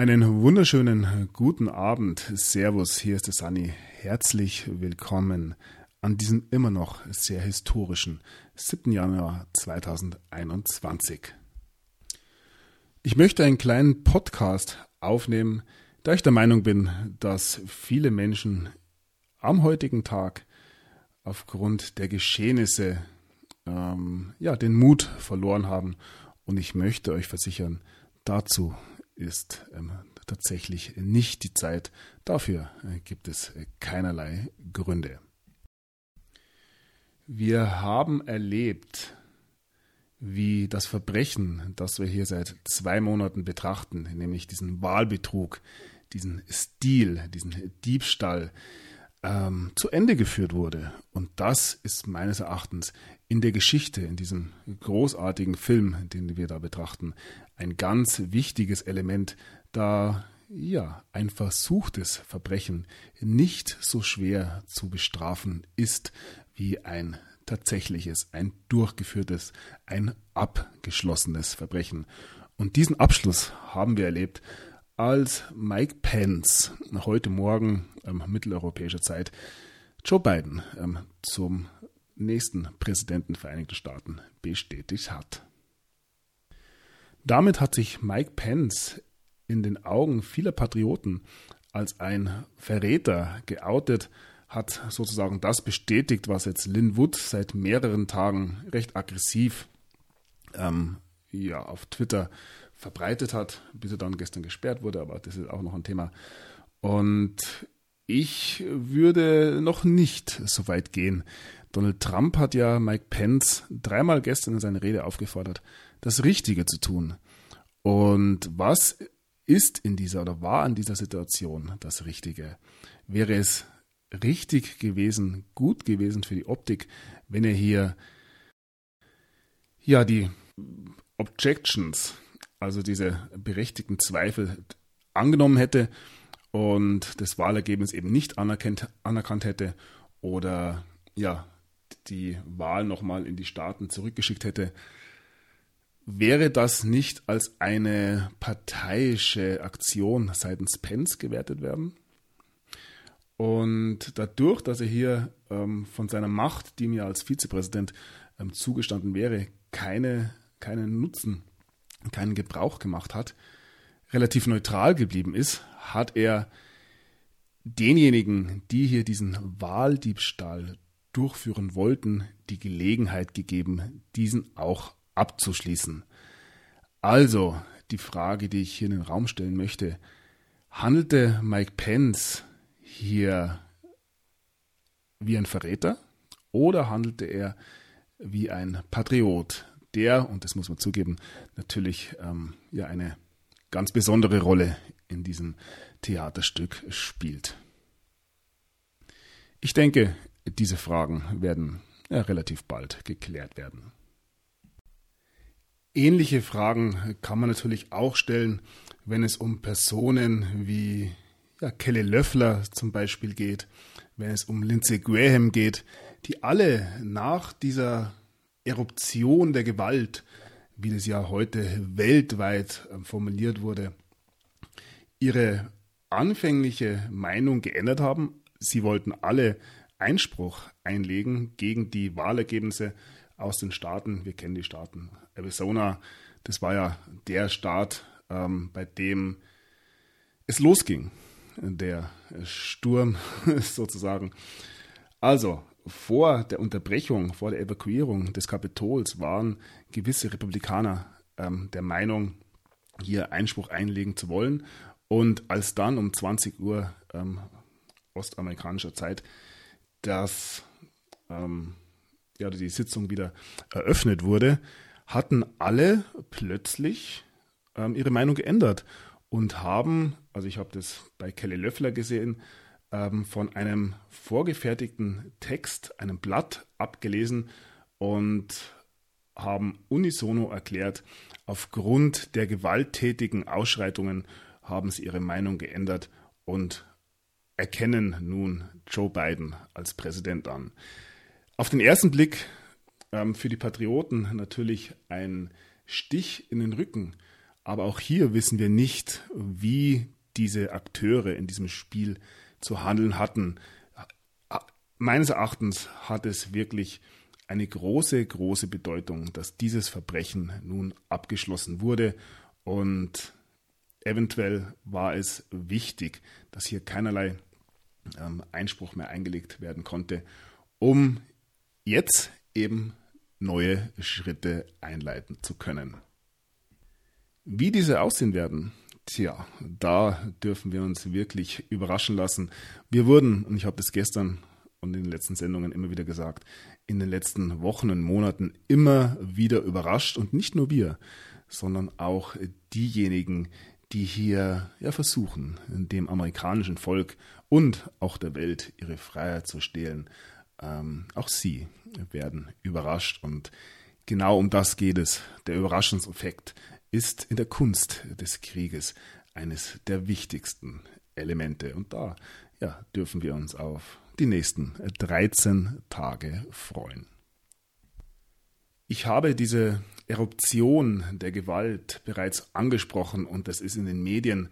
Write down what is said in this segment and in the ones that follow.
Einen wunderschönen guten Abend. Servus, hier ist der Sunny. Herzlich willkommen an diesem immer noch sehr historischen 7. Januar 2021. Ich möchte einen kleinen Podcast aufnehmen, da ich der Meinung bin, dass viele Menschen am heutigen Tag aufgrund der Geschehnisse ähm, ja, den Mut verloren haben. Und ich möchte euch versichern, dazu ist ähm, tatsächlich nicht die Zeit. Dafür äh, gibt es keinerlei Gründe. Wir haben erlebt, wie das Verbrechen, das wir hier seit zwei Monaten betrachten, nämlich diesen Wahlbetrug, diesen Stil, diesen Diebstahl, ähm, zu Ende geführt wurde. Und das ist meines Erachtens in der Geschichte, in diesem großartigen Film, den wir da betrachten, ein ganz wichtiges Element, da ja ein versuchtes Verbrechen nicht so schwer zu bestrafen ist wie ein tatsächliches, ein durchgeführtes, ein abgeschlossenes Verbrechen. Und diesen Abschluss haben wir erlebt, als Mike Pence heute Morgen ähm, mitteleuropäischer Zeit Joe Biden ähm, zum nächsten Präsidenten der Vereinigten Staaten bestätigt hat. Damit hat sich Mike Pence in den Augen vieler Patrioten als ein Verräter geoutet, hat sozusagen das bestätigt, was jetzt Lynn Wood seit mehreren Tagen recht aggressiv ähm, ja, auf Twitter verbreitet hat, bis er dann gestern gesperrt wurde, aber das ist auch noch ein Thema. Und ich würde noch nicht so weit gehen. Donald Trump hat ja Mike Pence dreimal gestern in seiner Rede aufgefordert, das Richtige zu tun. Und was ist in dieser oder war in dieser Situation das Richtige? Wäre es richtig gewesen, gut gewesen für die Optik, wenn er hier ja die Objections also diese berechtigten Zweifel angenommen hätte und das Wahlergebnis eben nicht anerkannt, anerkannt hätte oder ja, die Wahl nochmal in die Staaten zurückgeschickt hätte, wäre das nicht als eine parteiische Aktion seitens Pence gewertet werden? Und dadurch, dass er hier ähm, von seiner Macht, die mir als Vizepräsident ähm, zugestanden wäre, keine, keinen Nutzen keinen Gebrauch gemacht hat, relativ neutral geblieben ist, hat er denjenigen, die hier diesen Wahldiebstahl durchführen wollten, die Gelegenheit gegeben, diesen auch abzuschließen. Also die Frage, die ich hier in den Raum stellen möchte, handelte Mike Pence hier wie ein Verräter oder handelte er wie ein Patriot, der, und das muss man zugeben, natürlich ähm, ja eine ganz besondere Rolle in diesem Theaterstück spielt. Ich denke, diese Fragen werden ja, relativ bald geklärt werden. Ähnliche Fragen kann man natürlich auch stellen, wenn es um Personen wie ja, Kelly Löffler zum Beispiel geht, wenn es um Lindsey Graham geht, die alle nach dieser Eruption der Gewalt, wie das ja heute weltweit äh, formuliert wurde, ihre anfängliche Meinung geändert haben. Sie wollten alle Einspruch einlegen gegen die Wahlergebnisse aus den Staaten. Wir kennen die Staaten. Arizona, das war ja der Staat, ähm, bei dem es losging, der Sturm sozusagen. Also, vor der Unterbrechung, vor der Evakuierung des Kapitols waren gewisse Republikaner ähm, der Meinung, hier Einspruch einlegen zu wollen. Und als dann um 20 Uhr ähm, ostamerikanischer Zeit das, ähm, ja, die Sitzung wieder eröffnet wurde, hatten alle plötzlich ähm, ihre Meinung geändert und haben, also ich habe das bei Kelly Löffler gesehen, ähm, von einem vorgefertigten Text, einem Blatt abgelesen und haben unisono erklärt, aufgrund der gewalttätigen Ausschreitungen haben sie ihre Meinung geändert und erkennen nun Joe Biden als Präsident an. Auf den ersten Blick ähm, für die Patrioten natürlich ein Stich in den Rücken, Aber auch hier wissen wir nicht, wie diese Akteure in diesem Spiel zu handeln hatten. Meines Erachtens hat es wirklich eine große, große Bedeutung, dass dieses Verbrechen nun abgeschlossen wurde und eventuell war es wichtig, dass hier keinerlei ähm, Einspruch mehr eingelegt werden konnte, um jetzt eben neue Schritte einleiten zu können. Wie diese aussehen werden, tja, da dürfen wir uns wirklich überraschen lassen. Wir wurden, und ich habe das gestern und in den letzten Sendungen immer wieder gesagt, in den letzten Wochen und Monaten immer wieder überrascht und nicht nur wir, sondern auch diejenigen, die hier ja versuchen, dem amerikanischen Volk und auch der Welt ihre Freiheit zu stehlen. Ähm, auch sie werden überrascht und genau um das geht es. Der Überraschungseffekt ist in der Kunst des Krieges eines der wichtigsten Elemente und da ja, dürfen wir uns auf die nächsten 13 Tage freuen. Ich habe diese Eruption der Gewalt bereits angesprochen und das ist in den Medien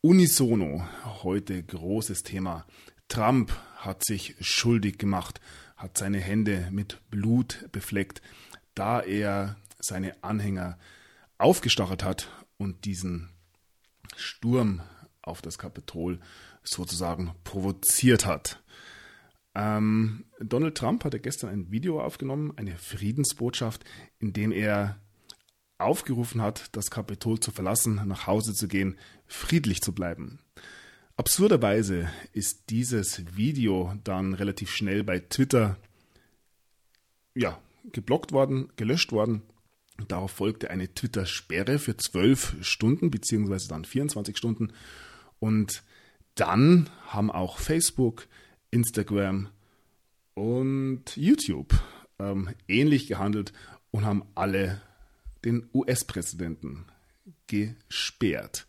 unisono heute großes Thema. Trump hat sich schuldig gemacht, hat seine Hände mit Blut befleckt, da er seine Anhänger aufgestachelt hat und diesen Sturm auf das Kapitol sozusagen provoziert hat. Ähm, Donald Trump hatte gestern ein Video aufgenommen, eine Friedensbotschaft, in dem er aufgerufen hat, das Kapitol zu verlassen, nach Hause zu gehen, friedlich zu bleiben. Absurderweise ist dieses Video dann relativ schnell bei Twitter ja, geblockt worden, gelöscht worden. Darauf folgte eine Twitter-Sperre für zwölf Stunden, beziehungsweise dann 24 Stunden. Und dann haben auch Facebook, Instagram und YouTube ähm, ähnlich gehandelt und haben alle den US-Präsidenten gesperrt.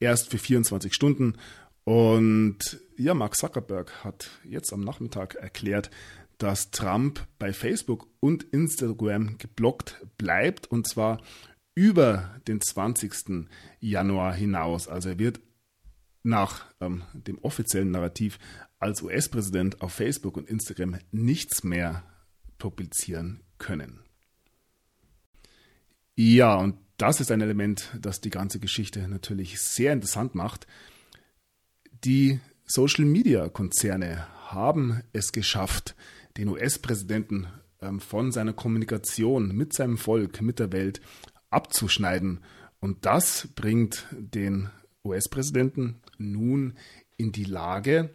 Erst für 24 Stunden. Und ja, Mark Zuckerberg hat jetzt am Nachmittag erklärt, dass Trump bei Facebook und Instagram geblockt bleibt und zwar über den 20. Januar hinaus. Also er wird nach ähm, dem offiziellen Narrativ als US-Präsident auf Facebook und Instagram nichts mehr publizieren können. Ja, und das ist ein Element, das die ganze Geschichte natürlich sehr interessant macht. Die Social-Media-Konzerne haben es geschafft, den US-Präsidenten ähm, von seiner Kommunikation mit seinem Volk, mit der Welt abzuschneiden. Und das bringt den US-Präsidenten nun in die Lage,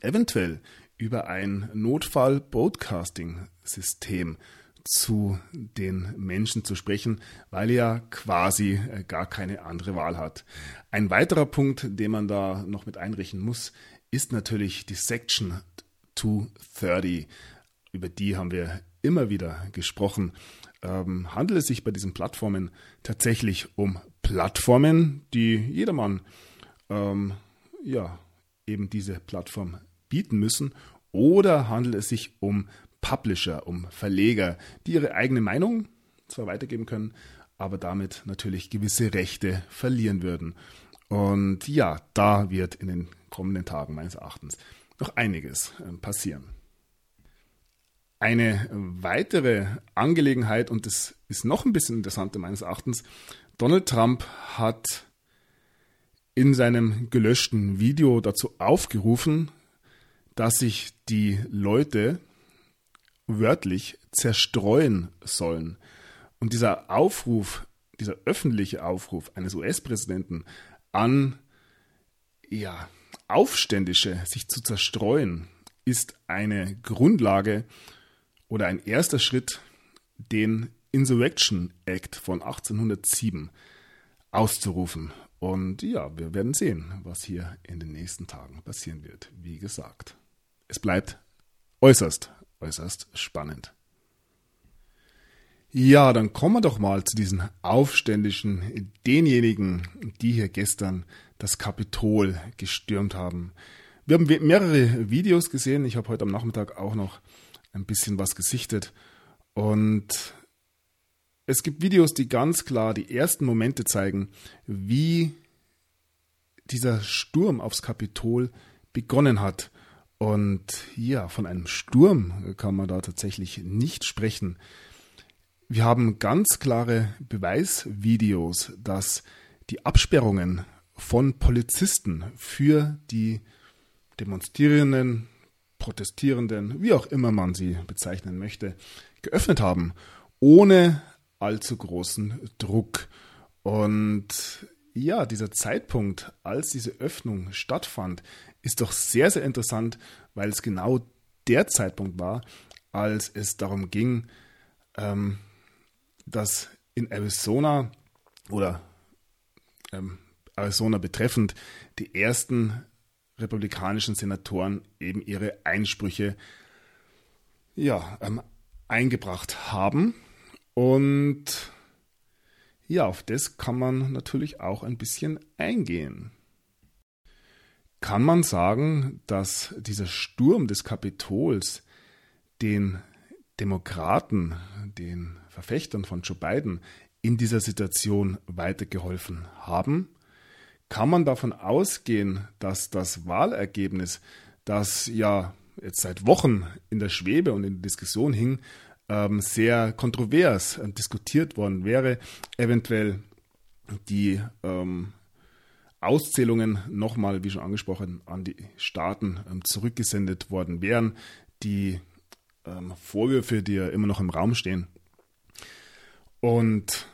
eventuell über ein Notfall-Broadcasting-System zu den Menschen zu sprechen, weil er quasi äh, gar keine andere Wahl hat. Ein weiterer Punkt, den man da noch mit einrichten muss, ist natürlich die Section 230. Über die haben wir immer wieder gesprochen. Ähm, handelt es sich bei diesen Plattformen tatsächlich um Plattformen, die jedermann ähm, ja, eben diese Plattform bieten müssen, oder handelt es sich um Publisher, um Verleger, die ihre eigene Meinung zwar weitergeben können, aber damit natürlich gewisse Rechte verlieren würden. Und ja, da wird in den kommenden Tagen meines Erachtens noch einiges äh, passieren. Eine weitere Angelegenheit, und das ist noch ein bisschen interessanter meines Erachtens, Donald Trump hat in seinem gelöschten Video dazu aufgerufen, dass sich die Leute wörtlich zerstreuen sollen. Und dieser Aufruf, dieser öffentliche Aufruf eines US-Präsidenten an ja, Aufständische, sich zu zerstreuen, ist eine Grundlage oder ein erster Schritt, den Insurrection Act von 1807 auszurufen. Und ja, wir werden sehen, was hier in den nächsten Tagen passieren wird. Wie gesagt, es bleibt äußerst äußerst spannend. Ja, dann kommen wir doch mal zu diesen Aufständischen, denjenigen, die hier gestern das Kapitol gestürmt haben. Wir haben mehrere Videos gesehen. Ich habe heute am Nachmittag auch noch ein bisschen was gesichtet. Und es gibt Videos, die ganz klar die ersten Momente zeigen, wie dieser Sturm aufs Kapitol begonnen hat. Und ja, von einem Sturm kann man da tatsächlich nicht sprechen. Wir haben ganz klare Beweisvideos, dass die Absperrungen von Polizisten für die Demonstrierenden, Protestierenden, wie auch immer man sie bezeichnen möchte, geöffnet haben, ohne allzu großen Druck. Und ja, dieser Zeitpunkt, als diese Öffnung stattfand, ist doch sehr, sehr interessant, weil es genau der Zeitpunkt war, als es darum ging, ähm, dass in Arizona oder ähm, Arizona betreffend die ersten republikanischen Senatoren eben ihre Einsprüche ja, ähm, eingebracht haben. Und ja, auf das kann man natürlich auch ein bisschen eingehen. Kann man sagen, dass dieser Sturm des Kapitols den Demokraten, den Verfechtern von Joe Biden in dieser Situation weitergeholfen haben? Kann man davon ausgehen, dass das Wahlergebnis, das ja jetzt seit Wochen in der Schwebe und in der Diskussion hing, ähm, sehr kontrovers äh, diskutiert worden wäre, eventuell die ähm, Auszählungen nochmal, wie schon angesprochen, an die Staaten ähm, zurückgesendet worden wären. Die Vorwürfe, die ja immer noch im Raum stehen. Und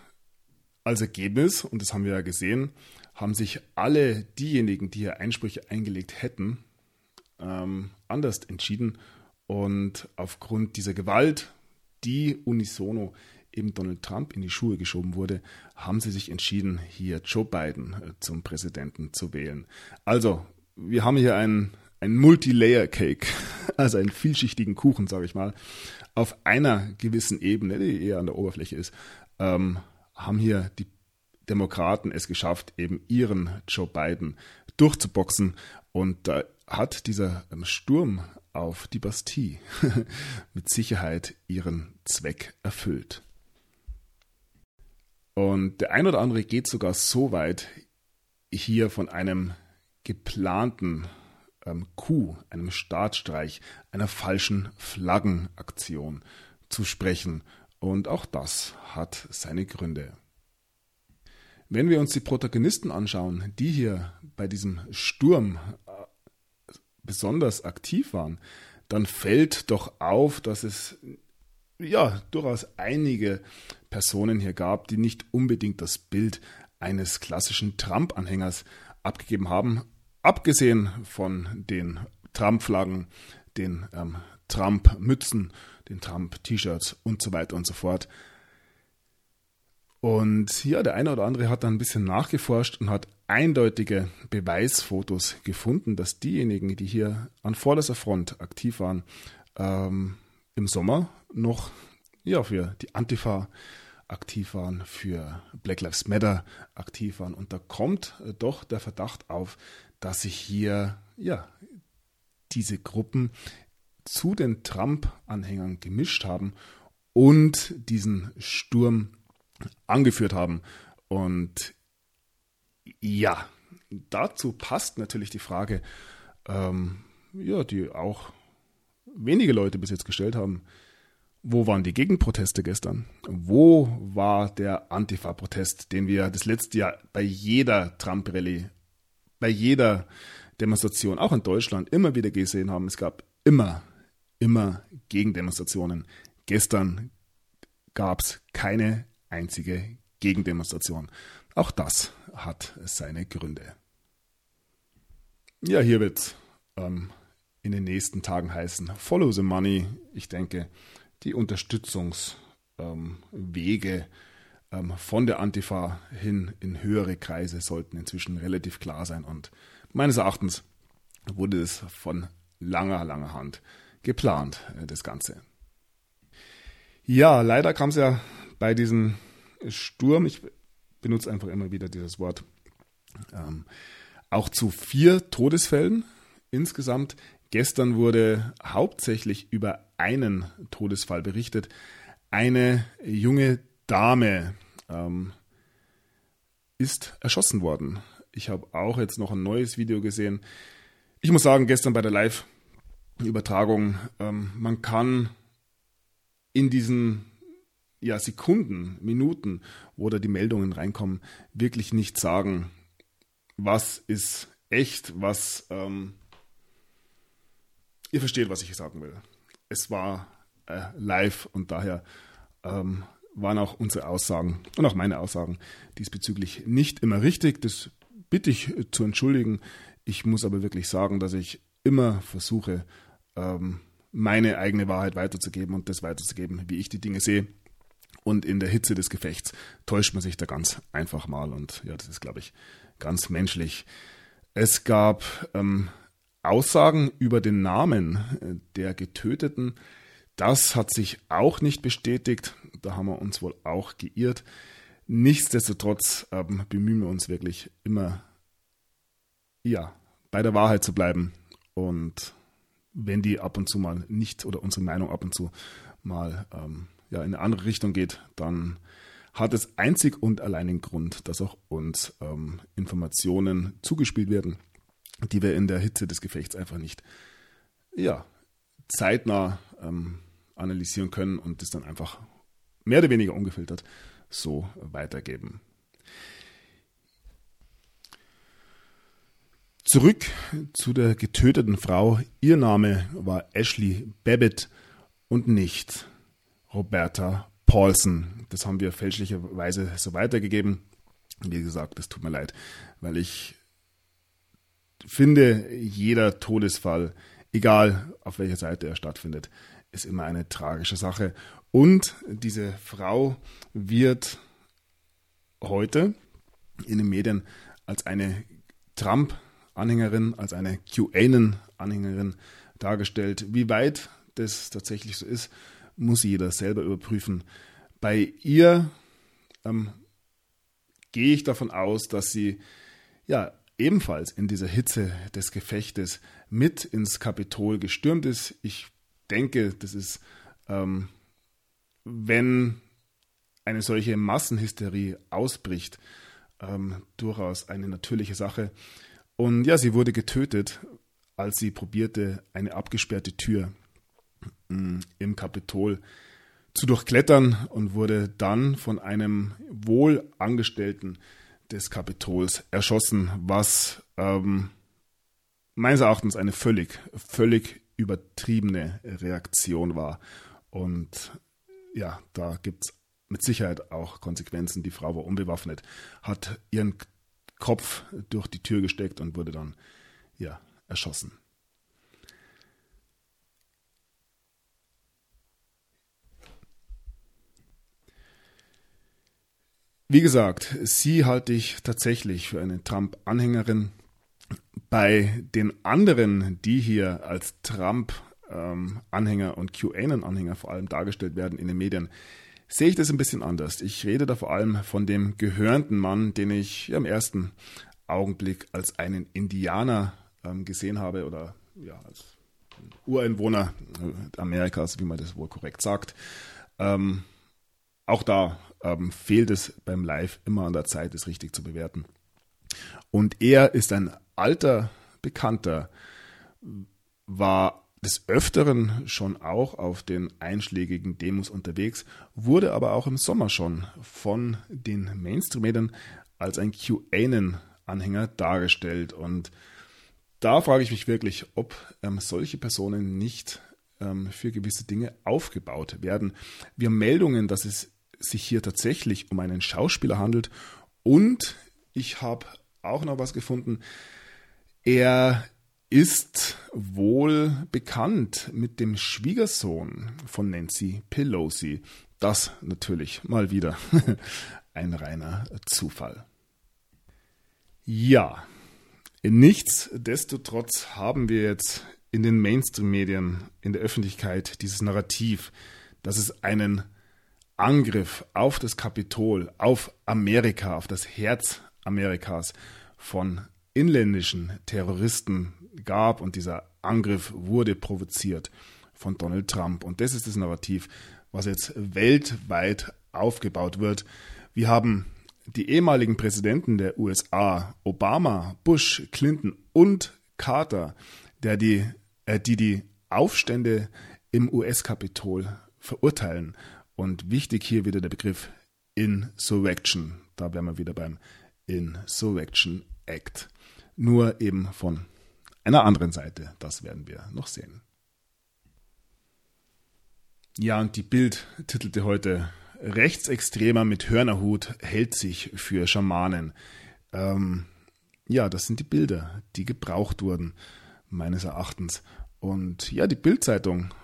als Ergebnis, und das haben wir ja gesehen, haben sich alle diejenigen, die hier Einsprüche eingelegt hätten, ähm, anders entschieden. Und aufgrund dieser Gewalt, die unisono eben Donald Trump in die Schuhe geschoben wurde, haben sie sich entschieden, hier Joe Biden äh, zum Präsidenten zu wählen. Also, wir haben hier einen, einen Multi-Layer-Cake, also einen vielschichtigen Kuchen, sage ich mal, auf einer gewissen Ebene, die eher an der Oberfläche ist, ähm, haben hier die Demokraten es geschafft, eben ihren Joe Biden durchzuboxen. Und da hat dieser ähm, Sturm auf die Bastille mit Sicherheit ihren Zweck erfüllt. Und der ein oder andere geht sogar so weit, hier von einem geplanten ähm, Coup, einem Staatsstreich, einer falschen Flaggenaktion zu sprechen. Und auch das hat seine Gründe. Wenn wir uns die Protagonisten anschauen, die hier bei diesem Sturm äh, besonders aktiv waren, dann fällt doch auf, dass es ja durchaus einige Personen hier gab, die nicht unbedingt das Bild eines klassischen Trump-Anhängers abgegeben haben, abgesehen von den Trump-Flaggen, den ähm, Trump-Mützen, den Trump-T-Shirts und so weiter und so fort. Und ja, der eine oder andere hat dann ein bisschen nachgeforscht und hat eindeutige Beweisfotos gefunden, dass diejenigen, die hier an vorderster Front aktiv waren, ähm, im Sommer noch ja, für die Antifa aktiv waren, für Black Lives Matter aktiv waren. Und da kommt äh, doch der Verdacht auf, dass sich hier ja, diese Gruppen zu den Trump-Anhängern gemischt haben und diesen Sturm angeführt haben. Und ja, dazu passt natürlich die Frage, ähm, ja, die auch wenige Leute bis jetzt gestellt haben. Wo waren die Gegenproteste gestern? Wo war der Antifa-Protest, den wir das letzte Jahr bei jeder Trump-Rallye, bei jeder Demonstration, auch in Deutschland, immer wieder gesehen haben? Es gab immer, immer Gegendemonstrationen. Gestern gab es keine einzige Gegendemonstration. Auch das hat seine Gründe. Ja, hier wird ähm, in den nächsten Tagen heißen Follow the Money. Ich denke, die Unterstützungswege ähm, ähm, von der Antifa hin in höhere Kreise sollten inzwischen relativ klar sein. Und meines Erachtens wurde es von langer, langer Hand geplant, äh, das Ganze. Ja, leider kam es ja bei diesem Sturm, ich benutze einfach immer wieder dieses Wort, ähm, auch zu vier Todesfällen insgesamt. Gestern wurde hauptsächlich über einen Todesfall berichtet. Eine junge Dame ähm, ist erschossen worden. Ich habe auch jetzt noch ein neues Video gesehen. Ich muss sagen, gestern bei der Live-Übertragung, ähm, man kann in diesen ja, Sekunden, Minuten, wo da die Meldungen reinkommen, wirklich nicht sagen, was ist echt, was ähm, ihr versteht, was ich sagen will. Es war äh, live und daher ähm, waren auch unsere Aussagen und auch meine Aussagen diesbezüglich nicht immer richtig. Das bitte ich zu entschuldigen. Ich muss aber wirklich sagen, dass ich immer versuche, ähm, meine eigene Wahrheit weiterzugeben und das weiterzugeben, wie ich die Dinge sehe. Und in der Hitze des Gefechts täuscht man sich da ganz einfach mal. Und ja, das ist, glaube ich, ganz menschlich. Es gab ähm, Aussagen über den Namen äh, der Getöteten. Das hat sich auch nicht bestätigt. Da haben wir uns wohl auch geirrt. Nichtsdestotrotz ähm, bemühen wir uns wirklich immer, ja, bei der Wahrheit zu bleiben. Und wenn die ab und zu mal nicht oder unsere Meinung ab und zu mal ähm, ja, in eine andere Richtung geht, dann hat es einzig und allein den Grund, dass auch uns ähm, Informationen zugespielt werden, die wir in der Hitze des Gefechts einfach nicht ja, zeitnah ähm, analysieren können und das dann einfach mehr oder weniger ungefiltert so weitergeben. Zurück zu der getöteten Frau. Ihr Name war Ashley Babbitt und nicht Roberta Paulson. Das haben wir fälschlicherweise so weitergegeben. Wie gesagt, das tut mir leid, weil ich finde, jeder Todesfall, egal auf welcher Seite er stattfindet, ist immer eine tragische Sache. Und diese Frau wird heute in den Medien als eine Trump-Anhängerin, als eine QAnon-Anhängerin dargestellt. Wie weit das tatsächlich so ist, muss jeder selber überprüfen. Bei ihr ähm, gehe ich davon aus, dass sie ja ebenfalls in dieser Hitze des Gefechtes mit ins Kapitol gestürmt ist. Ich denke, das ist, ähm, wenn eine solche Massenhysterie ausbricht, ähm, durchaus eine natürliche Sache. Und ja, sie wurde getötet, als sie probierte, eine abgesperrte Tür im Kapitol zu durchklettern und wurde dann von einem Wohlangestellten des Kapitols erschossen, was ähm, meines Erachtens eine völlig, völlig übertriebene Reaktion war. Und ja, da gibt es mit Sicherheit auch Konsequenzen. Die Frau war unbewaffnet, hat ihren Kopf durch die Tür gesteckt und wurde dann ja, erschossen. Wie gesagt, sie halte ich tatsächlich für eine Trump-Anhängerin. Bei den anderen, die hier als Trump-Anhänger und QAnon-Anhänger vor allem dargestellt werden in den Medien, sehe ich das ein bisschen anders. Ich rede da vor allem von dem gehörnten Mann, den ich im ersten Augenblick als einen Indianer ähm, gesehen habe oder ja, als Ureinwohner äh, Amerikas, wie man das wohl korrekt sagt. Ähm, auch da ähm, fehlt es beim Live immer an der Zeit, es richtig zu bewerten. Und er ist ein alter Bekannter, war des Öfteren schon auch auf den einschlägigen Demos unterwegs, wurde aber auch im Sommer schon von den Mainstream-Medien als ein QAnon-Anhänger dargestellt. Und da frage ich mich wirklich, ob ähm, solche Personen nicht ähm, für gewisse Dinge aufgebaut werden. Wir haben Meldungen, dass es sich hier tatsächlich um einen Schauspieler handelt. Und ich habe auch noch was gefunden. Er ist wohl bekannt mit dem Schwiegersohn von Nancy Pelosi. Das natürlich mal wieder ein reiner Zufall. Ja, nichtsdestotrotz haben wir jetzt in den Mainstream-Medien, in der Öffentlichkeit dieses Narrativ, dass es einen Angriff auf das Kapitol, auf Amerika, auf das Herz Amerikas von inländischen Terroristen gab und dieser Angriff wurde provoziert von Donald Trump. Und das ist das Narrativ, was jetzt weltweit aufgebaut wird. Wir haben die ehemaligen Präsidenten der USA, Obama, Bush, Clinton und Carter, der die, äh, die die Aufstände im US-Kapitol verurteilen. Und wichtig hier wieder der Begriff Insurrection. Da wären wir wieder beim Insurrection Act. Nur eben von einer anderen Seite. Das werden wir noch sehen. Ja, und die Bild titelte heute Rechtsextremer mit Hörnerhut hält sich für Schamanen. Ähm, ja, das sind die Bilder, die gebraucht wurden, meines Erachtens. Und ja, die Bildzeitung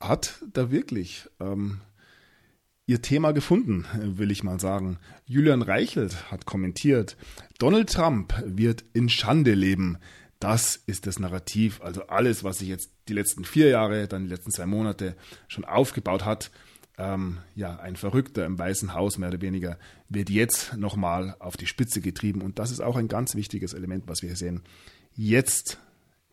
hat da wirklich ähm, ihr Thema gefunden, will ich mal sagen. Julian Reichelt hat kommentiert, Donald Trump wird in Schande leben. Das ist das Narrativ, also alles, was sich jetzt die letzten vier Jahre, dann die letzten zwei Monate schon aufgebaut hat. Ähm, ja, ein Verrückter im Weißen Haus mehr oder weniger wird jetzt nochmal auf die Spitze getrieben. Und das ist auch ein ganz wichtiges Element, was wir hier sehen. Jetzt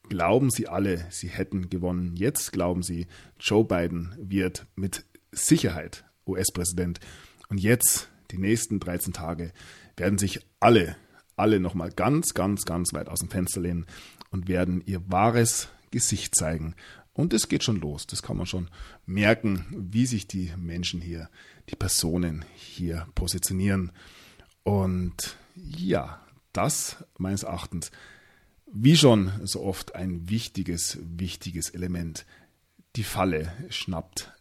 glauben sie alle, sie hätten gewonnen. Jetzt glauben sie, Joe Biden wird mit Sicherheit US-Präsident. Und jetzt, die nächsten 13 Tage, werden sich alle alle nochmal ganz, ganz, ganz weit aus dem Fenster lehnen und werden ihr wahres Gesicht zeigen. Und es geht schon los. Das kann man schon merken, wie sich die Menschen hier, die Personen hier positionieren. Und ja, das meines Erachtens, wie schon so oft, ein wichtiges, wichtiges Element. Die Falle schnappt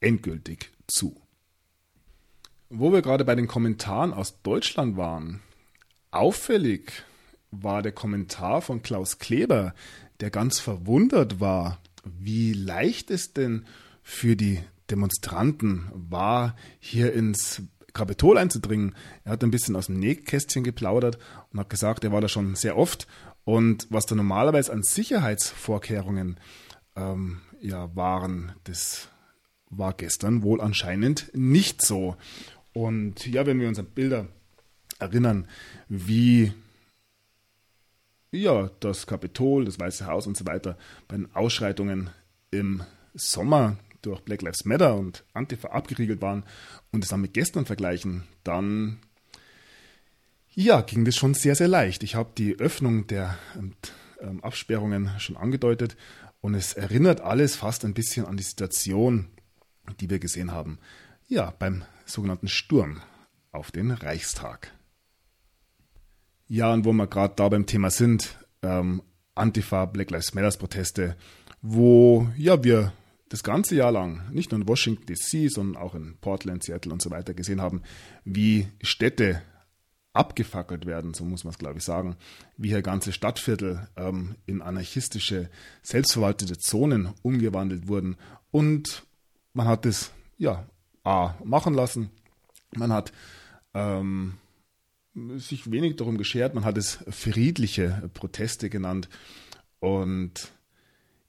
endgültig zu. Wo wir gerade bei den Kommentaren aus Deutschland waren, Auffällig war der Kommentar von Klaus Kleber, der ganz verwundert war, wie leicht es denn für die Demonstranten war, hier ins Kapitol einzudringen. Er hat ein bisschen aus dem Nähkästchen geplaudert und hat gesagt, er war da schon sehr oft. Und was da normalerweise an Sicherheitsvorkehrungen ähm, ja, waren, das war gestern wohl anscheinend nicht so. Und ja, wenn wir uns an Bilder erinnern, wie ja, das Kapitol, das Weiße Haus und so weiter bei den Ausschreitungen im Sommer durch Black Lives Matter und Antifa abgeriegelt waren und es dann mit gestern vergleichen, dann ja, ging das schon sehr, sehr leicht. Ich habe die Öffnung der ähm, Absperrungen schon angedeutet und es erinnert alles fast ein bisschen an die Situation, die wir gesehen haben. Ja, beim sogenannten Sturm auf den Reichstag. Ja, und wo wir gerade da beim Thema sind, ähm, Antifa, Black Lives Matter Proteste, wo ja wir das ganze Jahr lang, nicht nur in Washington DC, sondern auch in Portland, Seattle und so weiter gesehen haben, wie Städte abgefackelt werden, so muss man es glaube ich sagen, wie hier ganze Stadtviertel ähm, in anarchistische, selbstverwaltete Zonen umgewandelt wurden und man hat es ja A machen lassen, man hat ähm, sich wenig darum geschert. Man hat es friedliche Proteste genannt. Und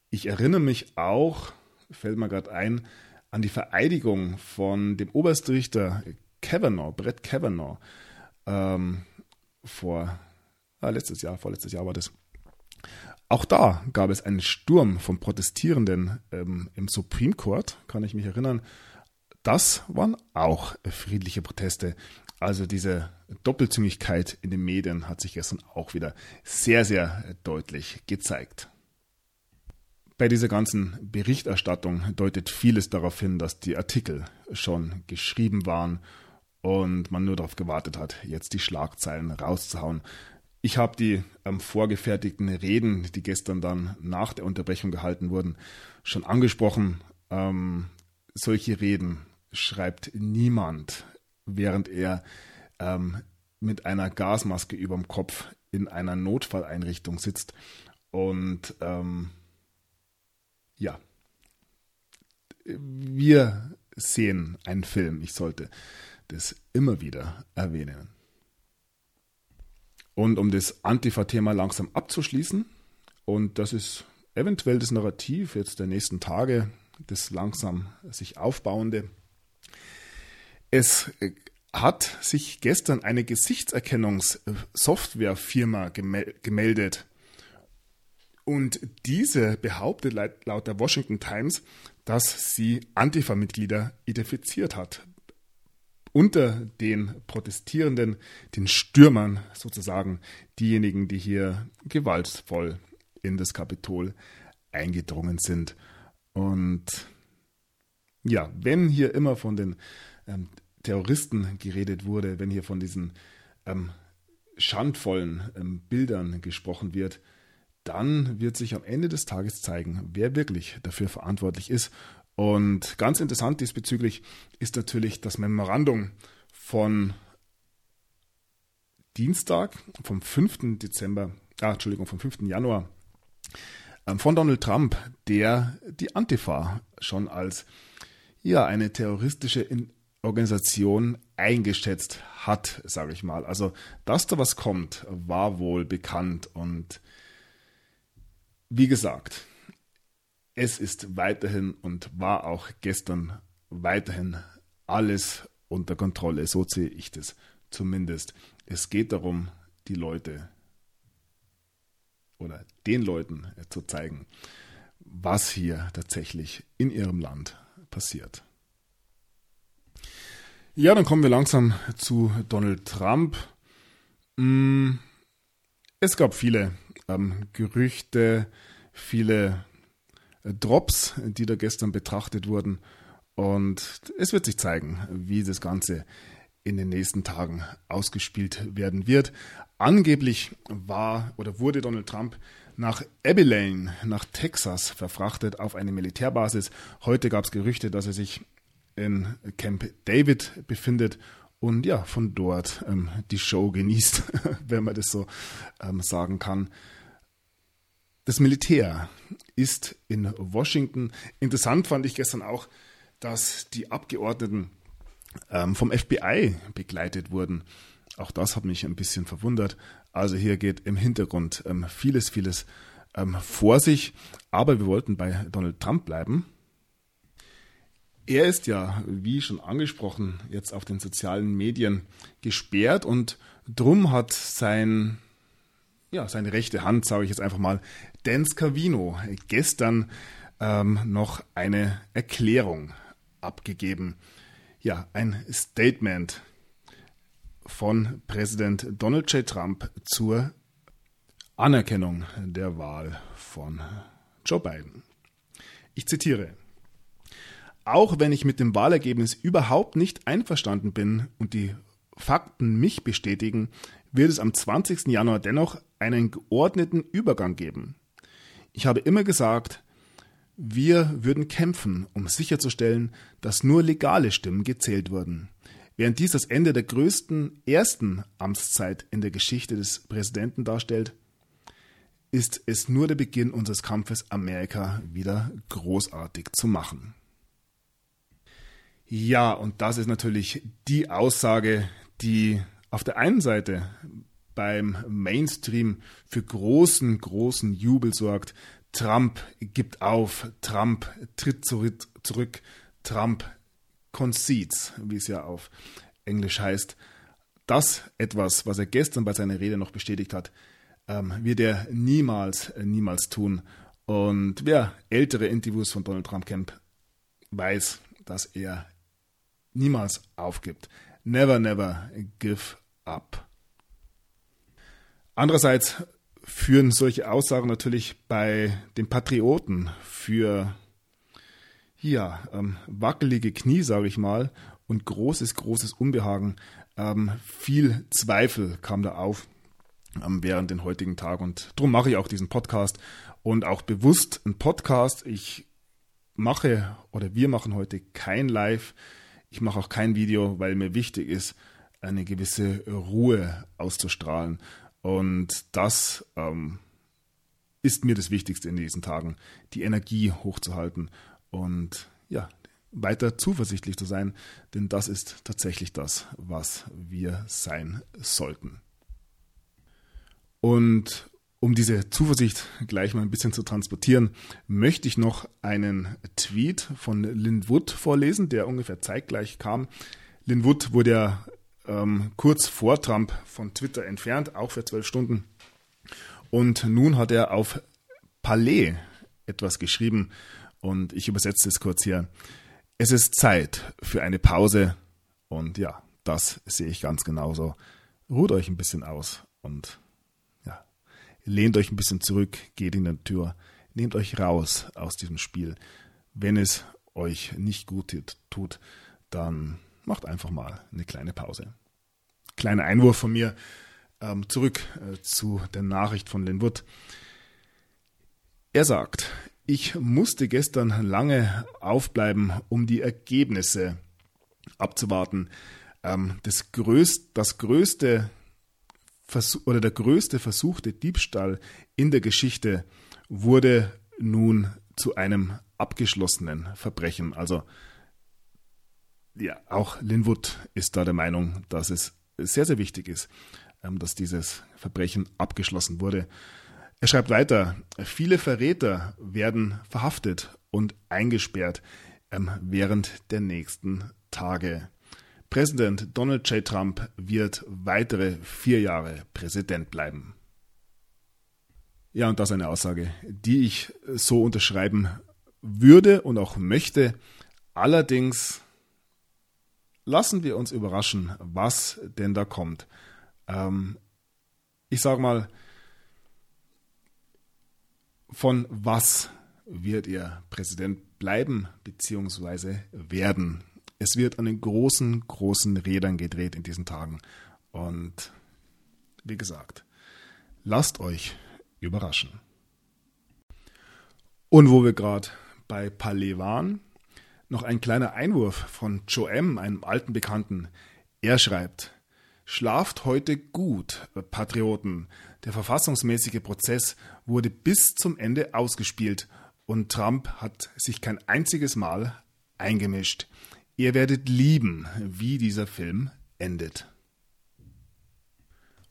ich erinnere mich auch, fällt mir gerade ein, an die Vereidigung von dem Oberstrichter Kavanaugh, Brett Kavanaugh, ähm, vor ah, letztes Jahr, vorletztes Jahr war das. Auch da gab es einen Sturm von Protestierenden ähm, im Supreme Court, kann ich mich erinnern. Das waren auch friedliche Proteste. Also diese Doppelzüngigkeit in den Medien hat sich gestern auch wieder sehr, sehr deutlich gezeigt. Bei dieser ganzen Berichterstattung deutet vieles darauf hin, dass die Artikel schon geschrieben waren und man nur darauf gewartet hat, jetzt die Schlagzeilen rauszuhauen. Ich habe die ähm, vorgefertigten Reden, die gestern dann nach der Unterbrechung gehalten wurden, schon angesprochen. Ähm, solche Reden schreibt niemand während er ähm, mit einer Gasmaske über dem Kopf in einer Notfalleinrichtung sitzt. Und ähm, ja, wir sehen einen Film. Ich sollte das immer wieder erwähnen. Und um das Antifa-Thema langsam abzuschließen, und das ist eventuell das Narrativ jetzt der nächsten Tage, das langsam sich aufbauende, es hat sich gestern eine Gesichtserkennungssoftwarefirma gemeldet. Und diese behauptet laut der Washington Times, dass sie Antifa-Mitglieder identifiziert hat. Unter den Protestierenden, den Stürmern sozusagen, diejenigen, die hier gewaltvoll in das Kapitol eingedrungen sind. Und ja, wenn hier immer von den ähm, Terroristen geredet wurde, wenn hier von diesen ähm, schandvollen ähm, Bildern gesprochen wird, dann wird sich am Ende des Tages zeigen, wer wirklich dafür verantwortlich ist. Und ganz interessant diesbezüglich ist natürlich das Memorandum von Dienstag, vom 5. Dezember, ah, Entschuldigung, vom 5. Januar ähm, von Donald Trump, der die Antifa schon als ja, eine terroristische Organisation eingeschätzt hat, sage ich mal. Also, dass da was kommt, war wohl bekannt und wie gesagt, es ist weiterhin und war auch gestern weiterhin alles unter Kontrolle. So sehe ich das zumindest. Es geht darum, die Leute oder den Leuten zu zeigen, was hier tatsächlich in ihrem Land passiert. Ja, dann kommen wir langsam zu Donald Trump. Mm, es gab viele ähm, Gerüchte, viele Drops, die da gestern betrachtet wurden. Und es wird sich zeigen, wie das Ganze in den nächsten Tagen ausgespielt werden wird. Angeblich war oder wurde Donald Trump nach Abilene, nach Texas verfrachtet auf eine Militärbasis. Heute gab es Gerüchte, dass er sich in Camp David befindet und ja, von dort ähm, die Show genießt, wenn man das so ähm, sagen kann. Das Militär ist in Washington. Interessant fand ich gestern auch, dass die Abgeordneten ähm, vom FBI begleitet wurden. Auch das hat mich ein bisschen verwundert. Also hier geht im Hintergrund ähm, vieles, vieles ähm, vor sich. Aber wir wollten bei Donald Trump bleiben. Er ist ja, wie schon angesprochen, jetzt auf den sozialen Medien gesperrt und drum hat sein, ja, seine rechte Hand, sage ich jetzt einfach mal, Dan Scavino, gestern ähm, noch eine Erklärung abgegeben. Ja, ein Statement von Präsident Donald J. Trump zur Anerkennung der Wahl von Joe Biden. Ich zitiere. Auch wenn ich mit dem Wahlergebnis überhaupt nicht einverstanden bin und die Fakten mich bestätigen, wird es am 20. Januar dennoch einen geordneten Übergang geben. Ich habe immer gesagt, wir würden kämpfen, um sicherzustellen, dass nur legale Stimmen gezählt wurden. Während dies das Ende der größten ersten Amtszeit in der Geschichte des Präsidenten darstellt, ist es nur der Beginn unseres Kampfes, Amerika wieder großartig zu machen. Ja, und das ist natürlich die Aussage, die auf der einen Seite beim Mainstream für großen, großen Jubel sorgt. Trump gibt auf, Trump tritt zurück, Trump concedes, wie es ja auf Englisch heißt. Das etwas, was er gestern bei seiner Rede noch bestätigt hat, ähm, wird er niemals, äh, niemals tun. Und wer ältere Interviews von Donald Trump kennt, weiß, dass er niemals aufgibt. Never, never give up. Andererseits führen solche Aussagen natürlich bei den Patrioten für ja, ähm, wackelige Knie, sage ich mal, und großes, großes Unbehagen. Ähm, viel Zweifel kam da auf ähm, während den heutigen Tag und darum mache ich auch diesen Podcast und auch bewusst einen Podcast. Ich mache oder wir machen heute kein Live. Ich mache auch kein Video, weil mir wichtig ist, eine gewisse Ruhe auszustrahlen. Und das ähm, ist mir das Wichtigste in diesen Tagen, die Energie hochzuhalten und ja, weiter zuversichtlich zu sein, denn das ist tatsächlich das, was wir sein sollten. Und um diese Zuversicht gleich mal ein bisschen zu transportieren, möchte ich noch einen Tweet von Lynn Wood vorlesen, der ungefähr zeitgleich kam. Lynn Wood wurde ja ähm, kurz vor Trump von Twitter entfernt, auch für zwölf Stunden. Und nun hat er auf Palais etwas geschrieben und ich übersetze es kurz hier. Es ist Zeit für eine Pause Und ja, das sehe ich ganz genauso. Ruht euch ein bisschen aus und lehnt euch ein bisschen zurück, geht in die Tür, nehmt euch raus aus diesem Spiel. Wenn es euch nicht gut tut, dann macht einfach mal eine kleine Pause. Kleiner Einwurf von mir. Ähm, zurück äh, zu der Nachricht von Linwood. Er sagt, ich musste gestern lange aufbleiben, um die Ergebnisse abzuwarten. Ähm, das, größt, das größte Versuch, oder der größte versuchte Diebstahl in der Geschichte wurde nun zu einem abgeschlossenen Verbrechen. Also ja, auch Linwood ist da der Meinung, dass es sehr, sehr wichtig ist, ähm, dass dieses Verbrechen abgeschlossen wurde. Er schreibt weiter, viele Verräter werden verhaftet und eingesperrt ähm, während der nächsten Tage. Präsident Donald J. Trump wird weitere vier Jahre Präsident bleiben. Ja, und das ist eine Aussage, die ich so unterschreiben würde und auch möchte. Allerdings lassen wir uns überraschen, was denn da kommt. Ähm, ich sage mal, von was wird er Präsident bleiben bzw. werden? Es wird an den großen, großen Rädern gedreht in diesen Tagen. Und wie gesagt, lasst euch überraschen. Und wo wir gerade bei Palais waren, noch ein kleiner Einwurf von Joe M., einem alten Bekannten. Er schreibt, Schlaft heute gut, Patrioten. Der verfassungsmäßige Prozess wurde bis zum Ende ausgespielt und Trump hat sich kein einziges Mal eingemischt. Ihr werdet lieben, wie dieser Film endet.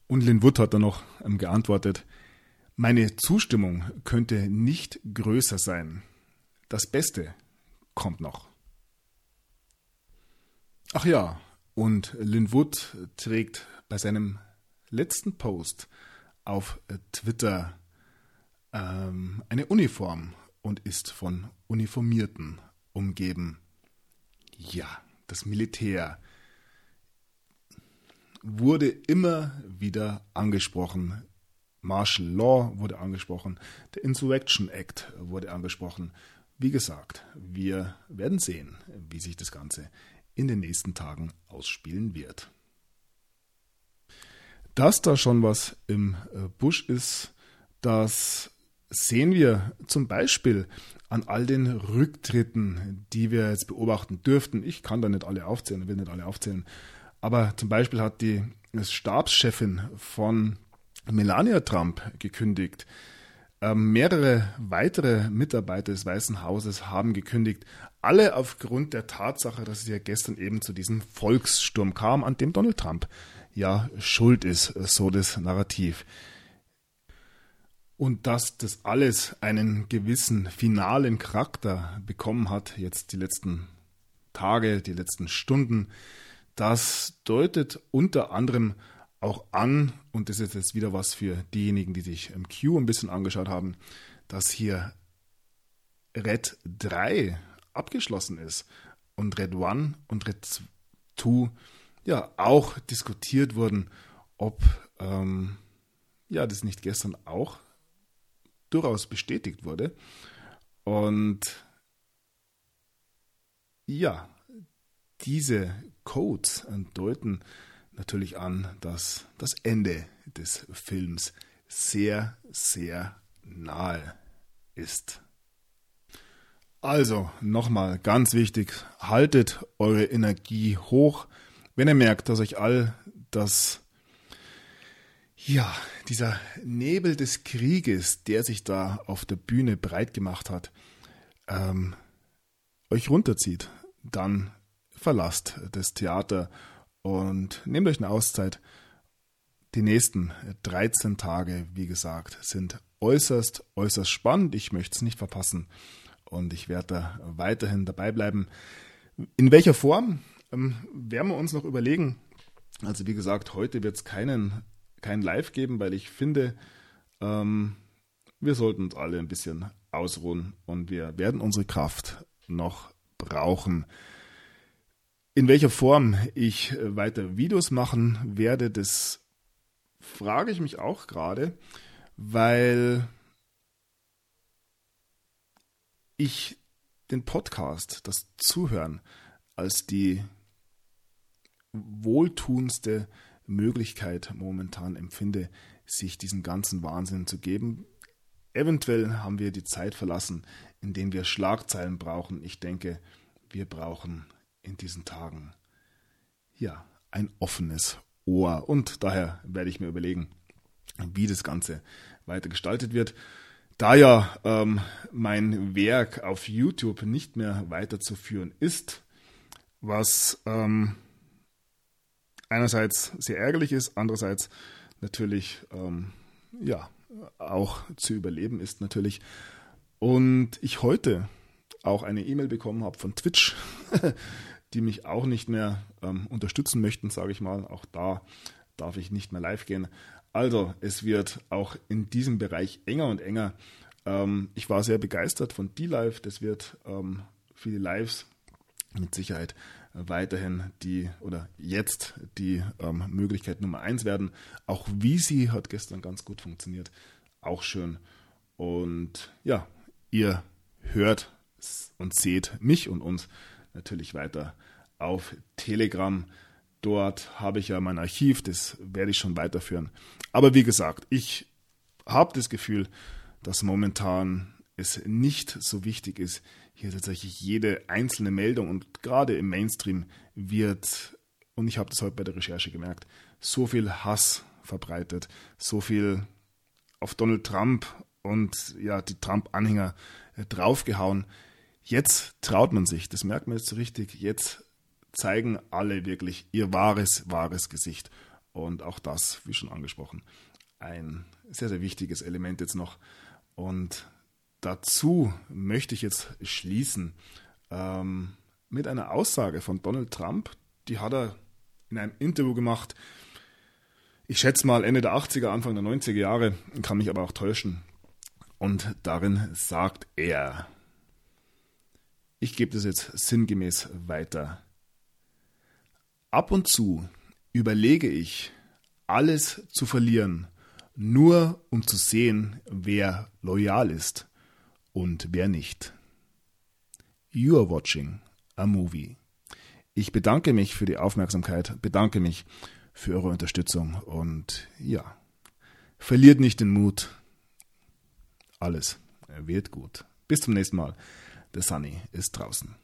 Und Lynn Wood hat dann noch ähm, geantwortet, meine Zustimmung könnte nicht größer sein. Das Beste kommt noch. Ach ja, und Lynn Wood trägt bei seinem letzten Post auf Twitter ähm, eine Uniform und ist von Uniformierten umgeben. Ja, das Militär wurde immer wieder angesprochen. Martial Law wurde angesprochen, der Insurrection Act wurde angesprochen. Wie gesagt, wir werden sehen, wie sich das Ganze in den nächsten Tagen ausspielen wird. Dass da schon was im äh, Busch ist, das sehen wir zum Beispiel an all den Rücktritten, die wir jetzt beobachten dürften. Ich kann da nicht alle aufzählen, will nicht alle aufzählen. Aber zum Beispiel hat die Stabschefin von Melania Trump gekündigt. Ähm, mehrere weitere Mitarbeiter des Weißen Hauses haben gekündigt, alle aufgrund der Tatsache, dass es ja gestern eben zu diesem Volkssturm kam, an dem Donald Trump ja schuld ist, so das Narrativ. Und dass das alles einen gewissen finalen Charakter bekommen hat, jetzt die letzten Tage, die letzten Stunden, das deutet unter anderem auch an, und das ist jetzt wieder was für diejenigen, die sich im Q ein bisschen angeschaut haben, dass hier Red 3 abgeschlossen ist und Red 1 und Red 2 ja auch diskutiert wurden, ob ähm, ja das nicht gestern auch durchaus bestätigt wurde. Und ja, diese Codes deuten natürlich an, dass das Ende des Films sehr, sehr nahe ist. Also nochmal ganz wichtig, haltet eure Energie hoch. Wenn ihr merkt, dass euch all das ja, dieser Nebel des Krieges, der sich da auf der Bühne breit gemacht hat, ähm, euch runterzieht, dann verlasst das Theater und nehmt euch eine Auszeit. Die nächsten 13 Tage, wie gesagt, sind äußerst, äußerst spannend. Ich möchte es nicht verpassen und ich werde da weiterhin dabei bleiben. In welcher Form ähm, werden wir uns noch überlegen. Also wie gesagt, heute wird es keinen kein Live geben, weil ich finde, ähm, wir sollten uns alle ein bisschen ausruhen und wir werden unsere Kraft noch brauchen. In welcher Form ich weiter Videos machen werde, das frage ich mich auch gerade, weil ich den Podcast, das Zuhören, als die wohltuendste Möglichkeit momentan empfinde, sich diesen ganzen Wahnsinn zu geben. Eventuell haben wir die Zeit verlassen, in denen wir Schlagzeilen brauchen. Ich denke, wir brauchen in diesen Tagen ja ein offenes Ohr. Und daher werde ich mir überlegen, wie das Ganze weiter gestaltet wird. Da ja ähm, mein Werk auf YouTube nicht mehr weiterzuführen ist, was ähm, einerseits sehr ärgerlich ist, andererseits natürlich ähm, ja auch zu überleben ist natürlich. Und ich heute auch eine E-Mail bekommen habe von Twitch, die mich auch nicht mehr ähm, unterstützen möchten, sage ich mal. Auch da darf ich nicht mehr live gehen. Also, es wird auch in diesem Bereich enger und enger. Ähm, ich war sehr begeistert von D-Live. Das wird ähm, die Lives mit Sicherheit weiterhin die oder jetzt die ähm, Möglichkeit Nummer eins werden. Auch Visi hat gestern ganz gut funktioniert. Auch schön. Und ja, ihr hört und seht mich und uns natürlich weiter auf Telegram. Dort habe ich ja mein Archiv, das werde ich schon weiterführen. Aber wie gesagt, ich habe das Gefühl, dass momentan es nicht so wichtig ist, hier tatsächlich jede einzelne Meldung und gerade im Mainstream wird, und ich habe das heute bei der Recherche gemerkt, so viel Hass verbreitet, so viel auf Donald Trump und ja, die Trump-Anhänger äh, draufgehauen. Jetzt traut man sich, das merkt man jetzt so richtig, jetzt zeigen alle wirklich ihr wahres, wahres Gesicht. Und auch das, wie schon angesprochen, ein sehr, sehr wichtiges Element jetzt noch. Und dazu möchte ich jetzt schließen ähm, mit einer Aussage von Donald Trump. Die hat er in einem Interview gemacht. Ich schätze mal Ende der 80er, Anfang der 90er Jahre, kann mich aber auch täuschen. Und darin sagt er, ich gebe das jetzt sinngemäß weiter. Ab und zu überlege ich, alles zu verlieren, nur um zu sehen, wer loyal ist und wer nicht. You are watching a movie. Ich bedanke mich für die Aufmerksamkeit, bedanke mich für eure Unterstützung und ja, verliert nicht den Mut. Alles wird gut. Bis zum nächsten Mal. Der Sunny ist draußen.